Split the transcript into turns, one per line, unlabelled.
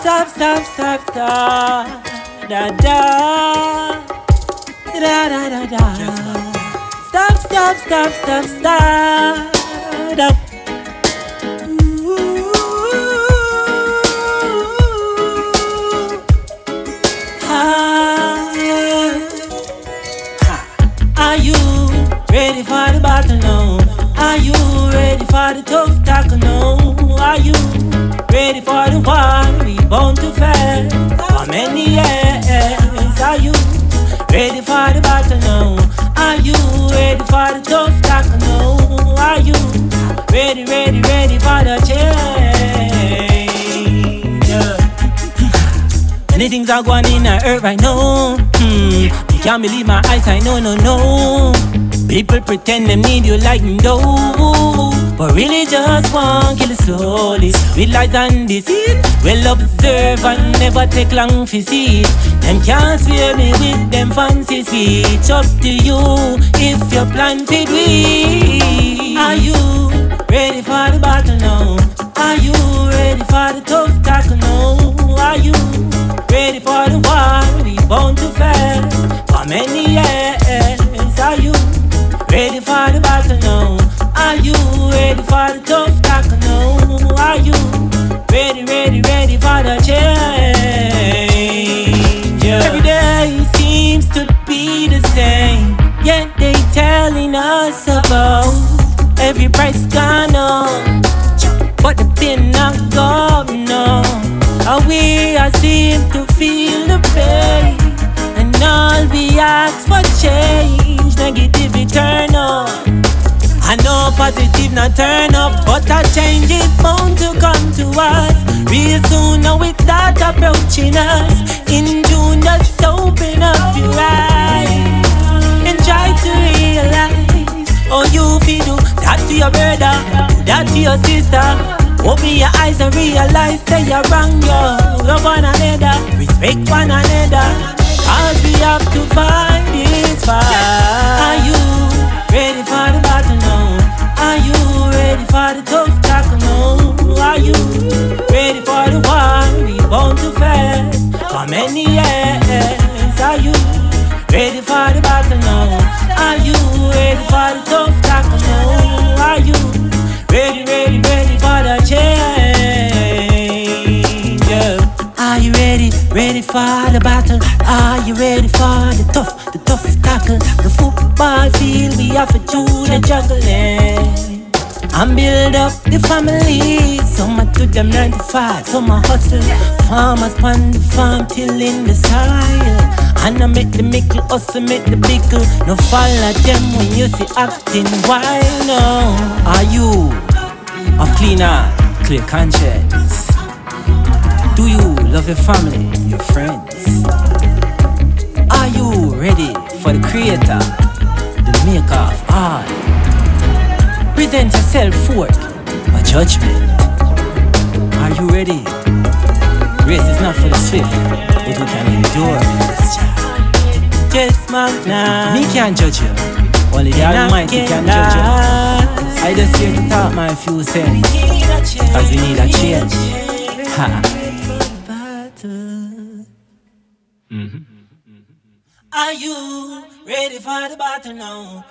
stop, stop, stop, stop. Da da. Da da da da. Stop, stop, stop, stop, stop. Stop. Are you ready for the battle now? Are you ready for the tough tackle now? Are you ready for the war? Bound to face for many years. Are you ready for the battle now? Are you ready for the tough tackle now? Are you ready, ready, ready for the change? Many things are going in the earth right now. Hmm. You can't believe my eyes, I know, no, no. People pretend they need you like no. But really just want kill it slowly. With lies and deceit. Well observe and never take long to see. Them can't sway me with them fancy speech. Up to you if you plan to we. Are you ready for the battle now? Are you ready for the tough tackle now? Are you ready for the war? We bound to face for many years. Are you ready for the battle now? Are you the same, yet they telling us about every price gone up, but the pin not gone no. And we are seem to feel the pain, and all we ask for change, negative up. I know positive not turn up, but a change is bound to come to us. Real soon now it start approaching us. In June, just open your sister. Open your eyes and realize that you're wrong, yo. Love one another, respect one another. Ready, for the battle? Are you ready for the tough, the tough tackle? The football field we have to do the juggling. And build up the family. Some a do them 9 to 5, some a hustle. Farmers on the farm tilling the soil. And I make the mickle also make the bickle. No follow them when you see acting wild. No. Are you of cleaner, clear conscience? Do you love your family, your friends? Are you ready for the creator, the maker of all? Present yourself forth a judgment. Are you ready? Race is not for the swift, but who can endure child. Just Magni. Me can't judge you. Only the Almighty can judge you. I just here to talk my few cents. Cause we need a change. Ha. Are you ready for the battle now?